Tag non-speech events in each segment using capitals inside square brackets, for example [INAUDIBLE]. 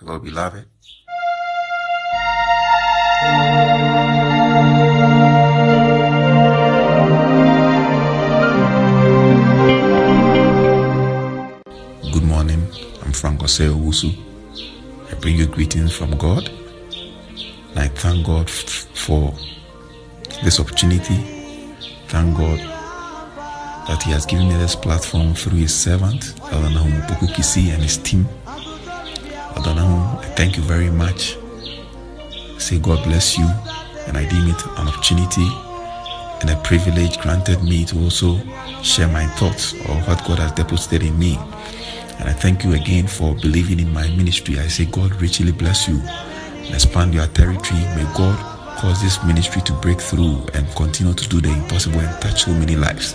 Hello, beloved. Good morning. I'm Frank Oseo. I bring you greetings from God. And I thank God for this opportunity. Thank God that He has given me this platform through His servant, Adanahum Poku Kisi, and his team. Adanahum, I thank you very much. Say God bless you, and I deem it an opportunity and a privilege granted me to also share my thoughts or what God has deposited in me. And I thank you again for believing in my ministry. I say, God richly bless you and expand your territory. May God cause this ministry to break through and continue to do the impossible and touch so many lives.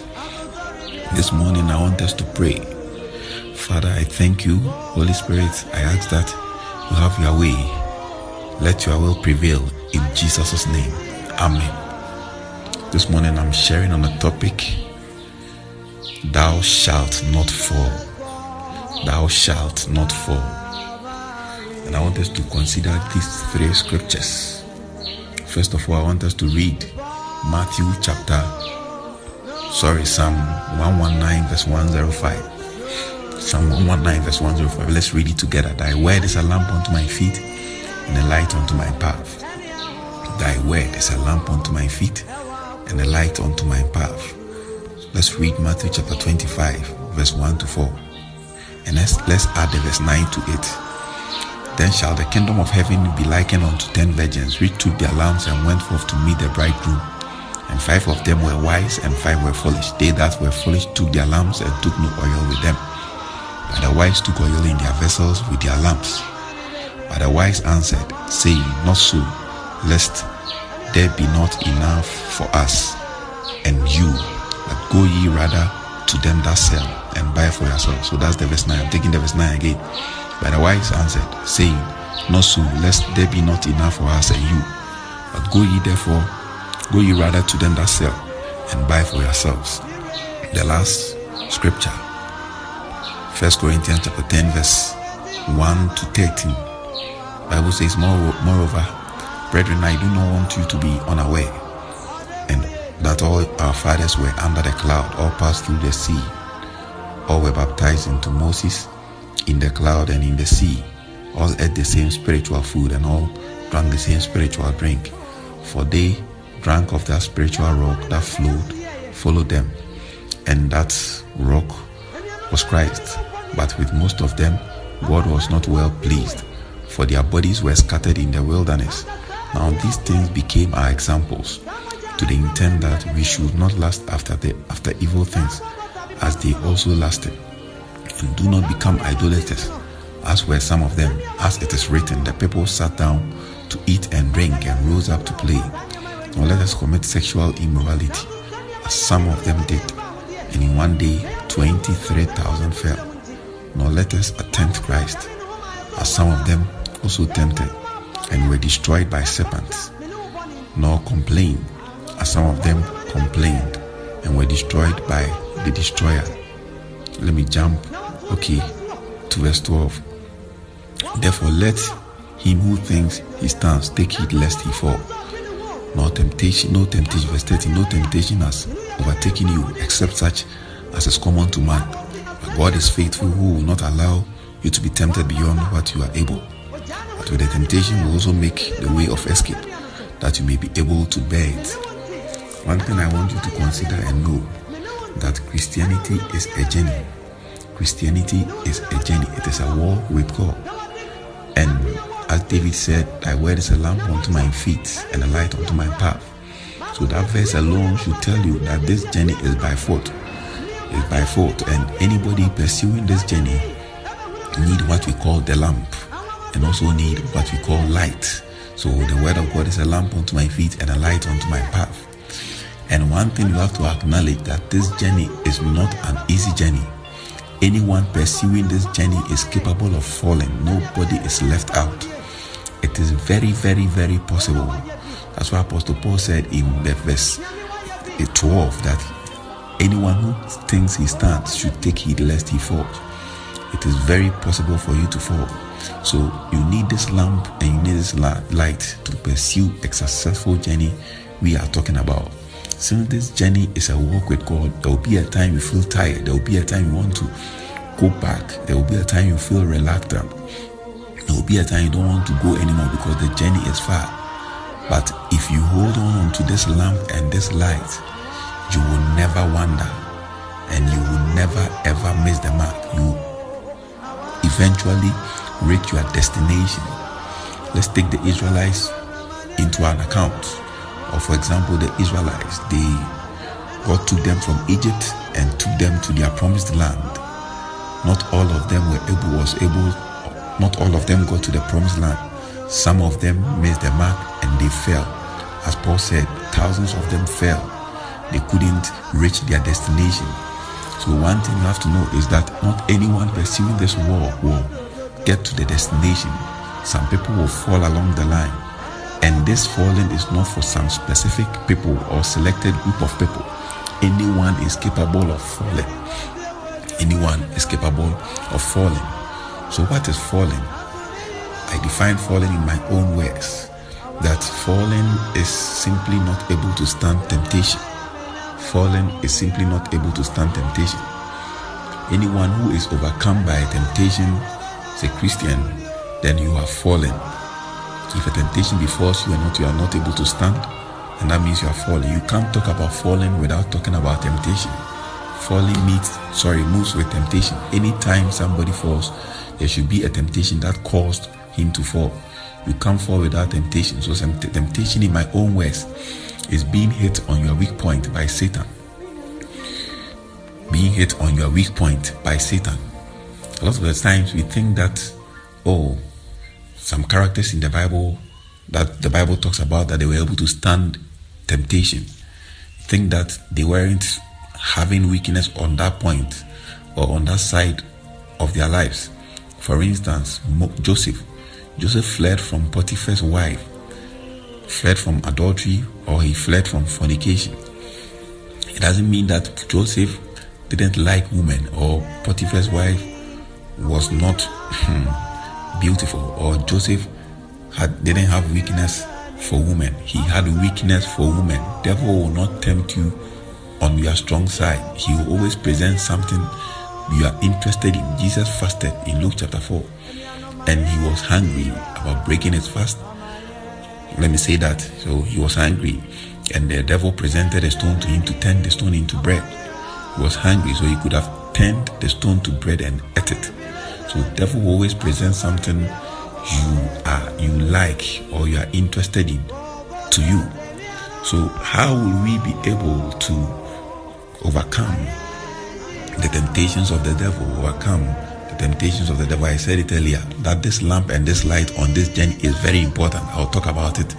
This morning, I want us to pray. Father, I thank you. Holy Spirit, I ask that you have your way. Let your will prevail in Jesus' name. Amen. This morning, I'm sharing on a topic Thou shalt not fall thou shalt not fall. And I want us to consider these three scriptures. First of all, I want us to read Matthew chapter, sorry, Psalm 119, verse 105. Psalm 119, verse 105. Let's read it together. Thy word is a lamp unto my feet and a light unto my path. Thy word is a lamp unto my feet and a light unto my path. Let's read Matthew chapter 25, verse 1 to 4. And let's, let's add the verse 9 to it. Then shall the kingdom of heaven be likened unto ten virgins, which took their lamps and went forth to meet the bridegroom. And five of them were wise, and five were foolish. They that were foolish took their lamps and took no oil with them. But the wise took oil in their vessels with their lamps. But the wise answered, saying, Not so, lest there be not enough for us and you, but go ye rather to them that sell and buy for yourselves. So that's the verse 9. I'm taking the verse 9 again. But the wise answered, saying, Not so, lest there be not enough for us and you. But go ye therefore, go ye rather to them that sell and buy for yourselves. The last scripture, First Corinthians chapter 10, verse 1 to 13. Bible says, Moreover, brethren, I do not want you to be unaware, and that all our fathers were under the cloud, all passed through the sea, all were baptized into Moses in the cloud and in the sea, all ate the same spiritual food, and all drank the same spiritual drink, for they drank of that spiritual rock that flowed, followed them, and that rock was Christ. But with most of them, God was not well pleased, for their bodies were scattered in the wilderness. Now these things became our examples to the intent that we should not lust after the after evil things as they also lasted and do not become idolaters as were some of them as it is written the people sat down to eat and drink and rose up to play nor let us commit sexual immorality as some of them did and in one day 23,000 fell nor let us attempt Christ as some of them also tempted and were destroyed by serpents nor complain as some of them complained and were destroyed by the destroyer. Let me jump, okay, to verse 12. Therefore, let him who thinks he stands take heed lest he fall. No temptation, no temptation, verse 13, no temptation has overtaken you except such as is common to man. God is faithful who will not allow you to be tempted beyond what you are able. But with the temptation will also make the way of escape that you may be able to bear it. One thing I want you to consider and know that Christianity is a journey. Christianity is a journey. It is a walk with God. And as David said, Thy word is a lamp unto my feet and a light unto my path. So that verse alone should tell you that this journey is by foot. Is by foot. And anybody pursuing this journey need what we call the lamp and also need what we call light. So the word of God is a lamp unto my feet and a light unto my path. And one thing you have to acknowledge that this journey is not an easy journey. Anyone pursuing this journey is capable of falling. Nobody is left out. It is very, very, very possible. That's why Apostle Paul said in the verse 12 that anyone who thinks he stands should take heed lest he falls. It is very possible for you to fall. So you need this lamp and you need this light to pursue a successful journey we are talking about. Since this journey is a walk with God, there will be a time you feel tired. There will be a time you want to go back. There will be a time you feel reluctant. There will be a time you don't want to go anymore because the journey is far. But if you hold on to this lamp and this light, you will never wander and you will never ever miss the mark. You eventually reach your destination. Let's take the Israelites into an account. Or for example, the Israelites, they God took them from Egypt and took them to their promised land. Not all of them were able was able not all of them got to the promised land. Some of them missed the mark and they fell. As Paul said, thousands of them fell. They couldn't reach their destination. So one thing you have to know is that not anyone pursuing this war will get to the destination. Some people will fall along the line. And this falling is not for some specific people or selected group of people. Anyone is capable of falling. Anyone is capable of falling. So, what is falling? I define falling in my own words that falling is simply not able to stand temptation. Falling is simply not able to stand temptation. Anyone who is overcome by temptation is a Christian, then you have fallen. If a temptation befalls you and not you are not able to stand, and that means you are falling. You can't talk about falling without talking about temptation. Falling meets, sorry, moves with temptation. Anytime somebody falls, there should be a temptation that caused him to fall. You can't fall without temptation. So, temptation, in my own words, is being hit on your weak point by Satan. Being hit on your weak point by Satan. A lot of the times we think that, oh, some characters in the Bible that the Bible talks about that they were able to stand temptation. Think that they weren't having weakness on that point or on that side of their lives. For instance, Joseph. Joseph fled from Potiphar's wife, fled from adultery, or he fled from fornication. It doesn't mean that Joseph didn't like women or Potiphar's wife was not hmm, beautiful or Joseph had didn't have weakness for women. He had weakness for women. Devil will not tempt you on your strong side. He will always present something you are interested in. Jesus fasted in Luke chapter 4 and he was hungry about breaking his fast. Let me say that. So he was hungry and the devil presented a stone to him to turn the stone into bread. He was hungry so he could have turned the stone to bread and ate it. So the devil always presents something you are you like or you are interested in to you. So how will we be able to overcome the temptations of the devil, overcome temptations of the devil. I said it earlier that this lamp and this light on this journey is very important. I'll talk about it.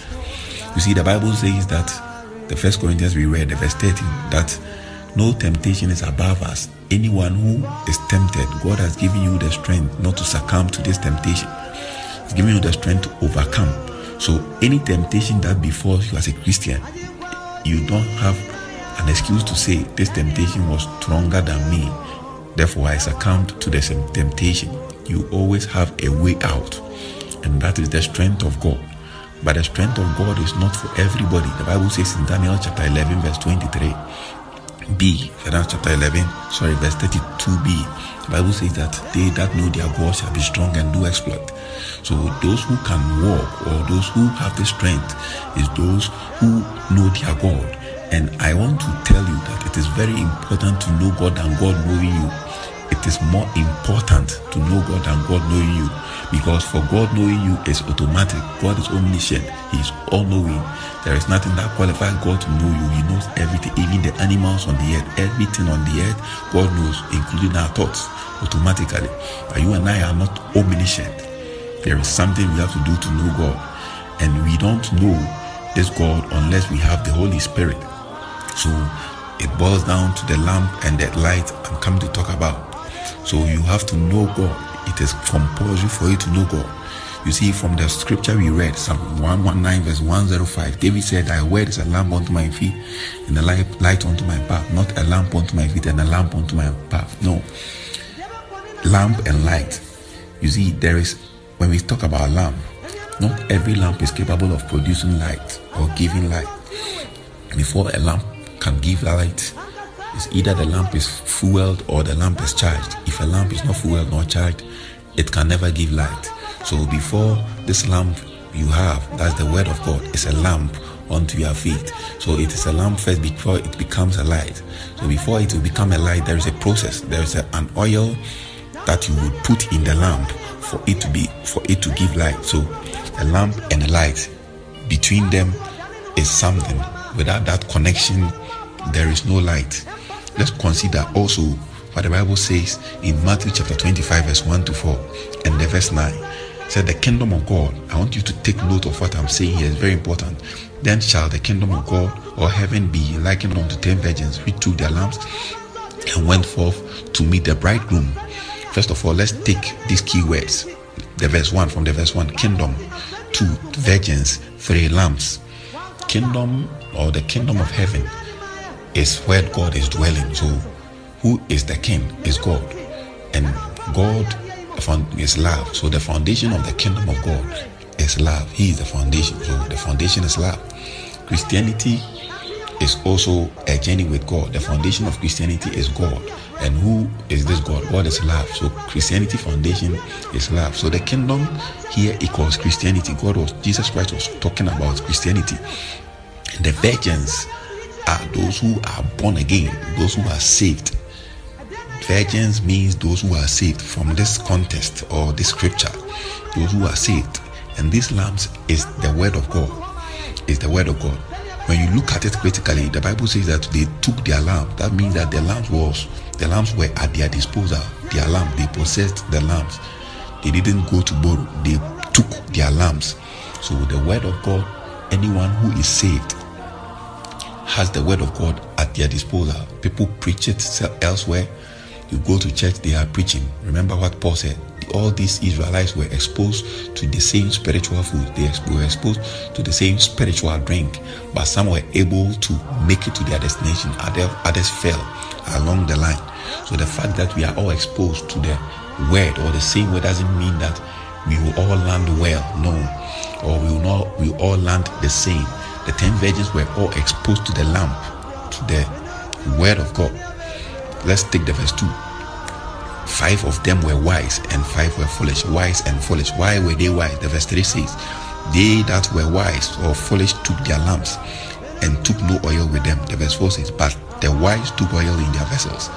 You see, the Bible says that the first Corinthians we read, the verse 13, that no temptation is above us. Anyone who is tempted, God has given you the strength not to succumb to this temptation. He's given you the strength to overcome. So any temptation that befalls you as a Christian, you don't have an excuse to say this temptation was stronger than me. Therefore, I succumbed to the temptation. You always have a way out, and that is the strength of God. But the strength of God is not for everybody. The Bible says in Daniel chapter 11, verse 23. B, Daniel chapter 11, sorry, verse 32b. The Bible says that they that know their God shall be strong and do exploit. So those who can walk or those who have the strength is those who know their God and I want to tell you that it is very important to know God and God knowing you. It is more important to know God than God knowing you. Because for God knowing you is automatic. God is omniscient. He is all knowing. There is nothing that qualifies God to know you. He knows everything, even the animals on the earth, everything on the earth, God knows, including our thoughts, automatically. But you and I are not omniscient. There is something we have to do to know God. And we don't know this God unless we have the Holy Spirit. So it boils down to the lamp and the light I'm coming to talk about. So you have to know God. It is compulsory for you to know God. You see, from the scripture we read, Psalm 119, verse 105, David said, Thy word is a lamp unto my feet and a light, light unto my path. Not a lamp unto my feet and a lamp unto my path. No. Lamp and light. You see, there is when we talk about lamp, not every lamp is capable of producing light or giving light. Before a lamp can give light, it's either the lamp is fueled or the lamp is charged. If a lamp is not fueled nor charged, it can never give light. So before this lamp you have, that's the word of God, is a lamp onto your feet. So it is a lamp first before it becomes a light. So before it will become a light, there is a process. There is a, an oil that you would put in the lamp for it to be for it to give light. So a lamp and a light between them is something. Without that connection, there is no light. Let's consider also what the Bible says in Matthew chapter 25, verse 1 to 4, and the verse 9. Said the kingdom of God. I want you to take note of what I'm saying here. It's very important. Then shall the kingdom of God or heaven be likened unto ten virgins which took their lamps and went forth to meet the bridegroom. First of all, let's take these key words. The verse 1 from the verse 1 kingdom, two virgins, three lamps. Kingdom or the kingdom of heaven is where God is dwelling. So, who is the king? Is God. And God is love. So, the foundation of the kingdom of God is love. He is the foundation. So, the foundation is love. Christianity is also a journey with God. The foundation of Christianity is God. And who is this God? God is love. So Christianity foundation is love. So the kingdom here equals Christianity. God was Jesus Christ was talking about Christianity. The virgins are those who are born again, those who are saved. Virgins means those who are saved from this contest or this scripture. Those who are saved. And these lambs is the word of God. Is the word of God when you look at it critically, the Bible says that they took their lamb. That means that the lambs was the lambs were at their disposal. Their lamb, they possessed the lambs. They didn't go to borrow. They took their lambs. So the word of God, anyone who is saved has the word of God at their disposal. People preach it elsewhere. You go to church, they are preaching. Remember what Paul said all these Israelites were exposed to the same spiritual food, they were exposed to the same spiritual drink, but some were able to make it to their destination, others fell along the line. So the fact that we are all exposed to the word or the same word doesn't mean that we will all land well, no, or we will not we will all land the same. The ten virgins were all exposed to the lamp, to the word of God. Let's take the verse 2. Five of them were wise and five were foolish. Wise and foolish. Why were they wise? The verse 3 says, They that were wise or foolish took their lamps and took no oil with them. The verse 4 says, But the wise took oil in their vessels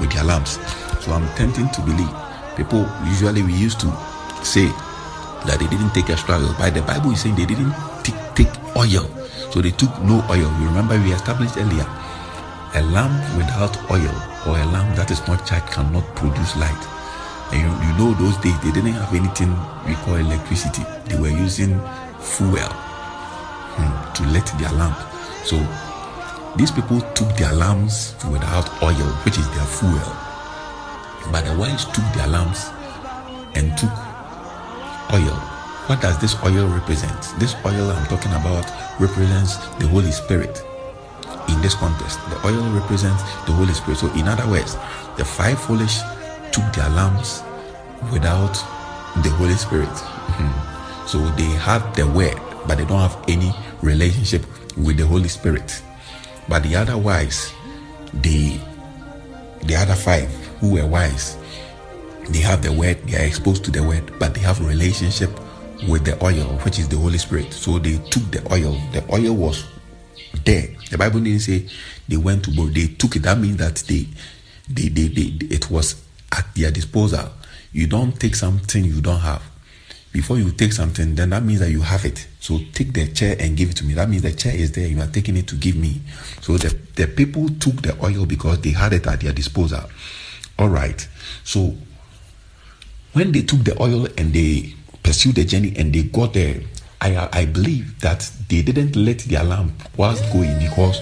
with their lamps. So I'm tempting to believe. People usually we used to say that they didn't take extra oil. By the Bible is saying they didn't take, take oil. So they took no oil. You remember we established earlier a lamp without oil or a lamp that is not charged cannot produce light. And you, you know, those days they didn't have anything we call electricity, they were using fuel hmm, to light their lamp. So these people took their lamps without oil, which is their fuel. But the wise took their lamps and took oil. What does this oil represent? This oil I'm talking about represents the Holy Spirit in this context. The oil represents the Holy Spirit. So, in other words, the five foolish took their lamps without the Holy Spirit. Mm-hmm. So, they have the word, but they don't have any relationship with the Holy Spirit. But the other wise, the the other five who were wise, they have the word, they are exposed to the word, but they have relationship with the oil, which is the Holy Spirit. So they took the oil. The oil was there. The Bible didn't say they went to borrow. They took it. That means that they, they, they, they, it was at their disposal. You don't take something you don't have. Before you take something, then that means that you have it. So take the chair and give it to me. That means the chair is there. You are taking it to give me. So the, the people took the oil because they had it at their disposal. All right. So when they took the oil and they pursued the journey and they got there, I, I believe that they didn't let their lamp whilst going because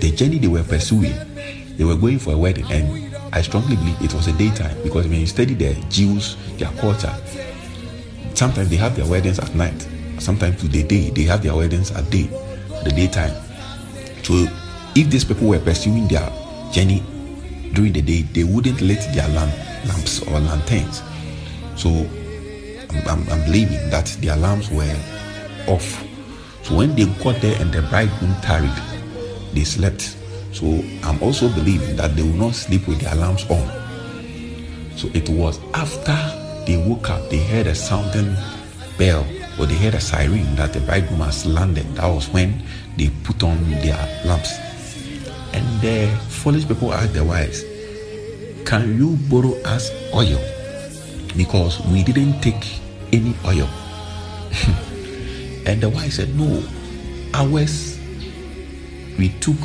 the journey they were pursuing, they were going for a wedding, and I strongly believe it was a daytime because when you study the Jews, their culture, sometimes they have their weddings at night, sometimes to the day, they have their weddings at day, the daytime. So if these people were pursuing their journey during the day, they wouldn't let their lamp, lamps or lanterns. So I'm, I'm, believing that the alarms were off. So when they got there and the bridegroom tarried, they slept. So I'm also believing that they will not sleep with the alarms on. So it was after they woke up, they heard a sounding bell or they heard a siren that the bridegroom has landed. That was when they put on their lamps. And the foolish people asked the wise, Can you borrow us oil? Because we didn't take any oil. [LAUGHS] and the wise said, No, ours we took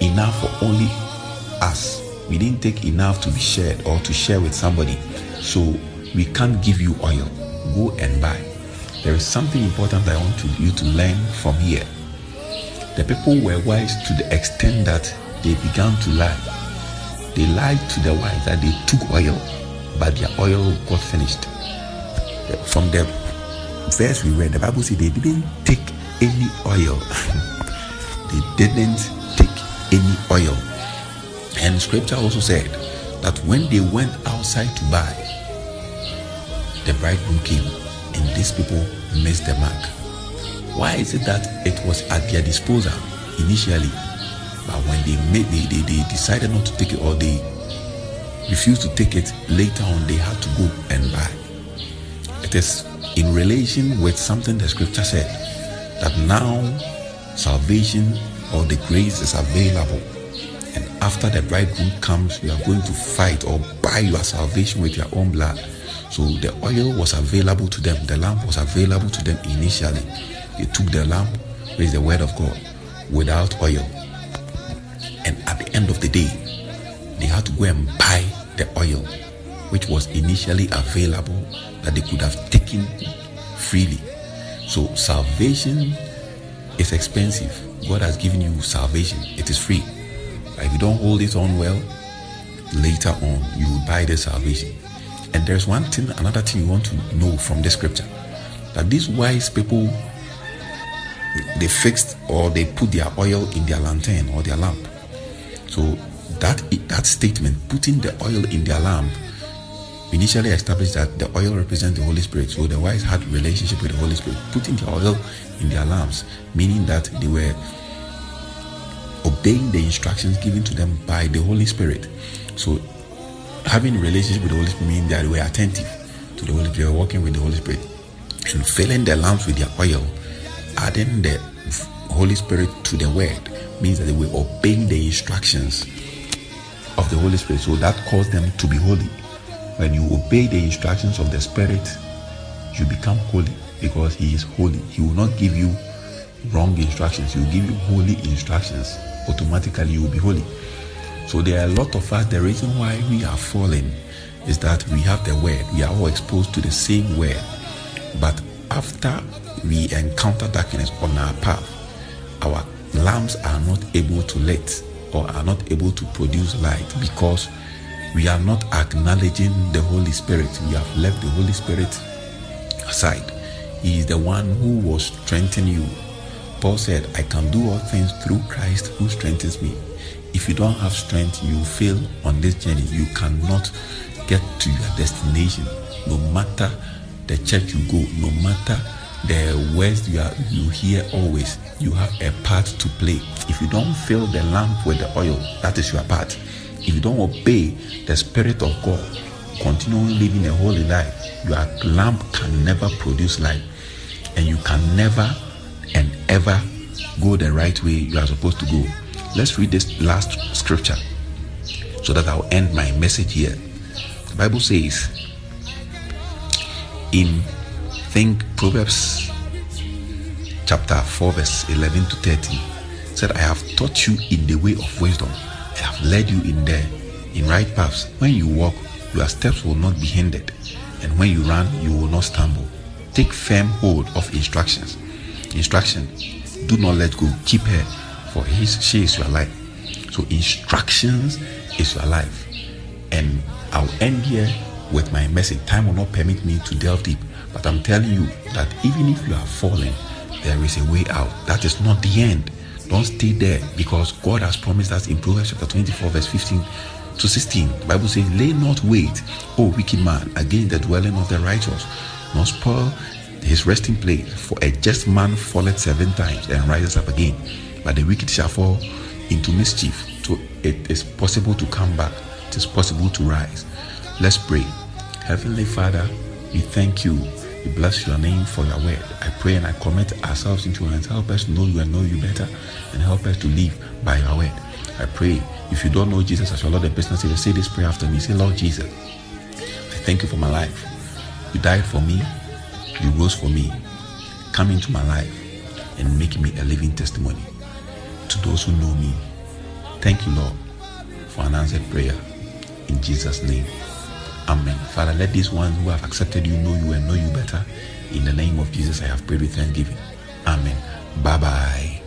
enough for only us. We didn't take enough to be shared or to share with somebody. So we can't give you oil. Go and buy. There is something important I want to, you to learn from here. The people were wise to the extent that they began to lie. They lied to the wise that they took oil, but their oil got finished. From the verse we read, the Bible said they didn't take any oil. [LAUGHS] they didn't take any oil. And scripture also said that when they went outside to buy, the bridegroom came, and these people missed the mark. Why is it that it was at their disposal initially, but when they made they, they, they decided not to take it or they refused to take it later on, they had to go and buy. It is in relation with something the scripture said that now salvation or the grace is available. And after the bridegroom comes, you are going to fight or buy your salvation with your own blood. So the oil was available to them, the lamp was available to them initially. They took the lamp, is the word of God, without oil. And at the end of the day, they had to go and buy the oil, which was initially available that they could have taken freely. So salvation is expensive. God has given you salvation, it is free. But if you don't hold it on well, later on you will buy the salvation. And there's one thing, another thing you want to know from the scripture that these wise people they fixed or they put their oil in their lantern or their lamp. So that that statement, putting the oil in their lamp, initially established that the oil represents the Holy Spirit. So the wise had relationship with the Holy Spirit, putting the oil in their lamps, meaning that they were obeying the instructions given to them by the Holy Spirit. So having a relationship with the Holy Spirit means that they were attentive to the Holy Spirit, they were working with the Holy Spirit. And filling the lamps with their oil, adding the Holy Spirit to the word means that they were obeying the instructions of the Holy Spirit. So that caused them to be holy. When you obey the instructions of the Spirit, you become holy because He is holy. He will not give you wrong instructions, He will give you holy instructions. Automatically, you will be holy. So there are a lot of us. The reason why we are falling is that we have the word. We are all exposed to the same word. But after we encounter darkness on our path, our lamps are not able to lit or are not able to produce light because we are not acknowledging the Holy Spirit. We have left the Holy Spirit aside. He is the one who will strengthen you. Paul said, I can do all things through Christ who strengthens me. If you don't have strength, you fail on this journey. You cannot get to your destination. No matter the church you go, no matter the words you are you hear always, you have a part to play. If you don't fill the lamp with the oil, that is your part. If you don't obey the Spirit of God, continuing living a holy life, your lamp can never produce light, and you can never and ever go the right way you are supposed to go. Let's read this last scripture so that I'll end my message here. The Bible says in think Proverbs chapter 4 verse 11 to 13 said I have taught you in the way of wisdom have led you in there in right paths when you walk your steps will not be hindered and when you run you will not stumble take firm hold of instructions instruction do not let go keep her for his, she is your life. So instructions is your life. And I'll end here with my message. Time will not permit me to delve deep, but I'm telling you that even if you are falling, there is a way out. That is not the end. Don't stay there because God has promised us in Proverbs chapter 24, verse 15 to 16. The Bible says, Lay not wait, O wicked man, against the dwelling of the righteous. nor spoil his resting place. For a just man falleth seven times and rises up again, but the wicked shall fall into mischief. So it is possible to come back, it is possible to rise. Let's pray. Heavenly Father, we thank you. We bless your name for your word. I pray and I commit ourselves into your hands. Help us know you and know you better, and help us to live by your word. I pray if you don't know Jesus as your Lord and personal Savior, say this prayer after me. Say, Lord Jesus, I thank you for my life. You died for me. You rose for me. Come into my life and make me a living testimony to those who know me. Thank you, Lord, for an answered prayer. In Jesus' name. Amen. Father, let these ones who have accepted you know you and know you better. In the name of Jesus, I have prayed with thanksgiving. Amen. Bye bye.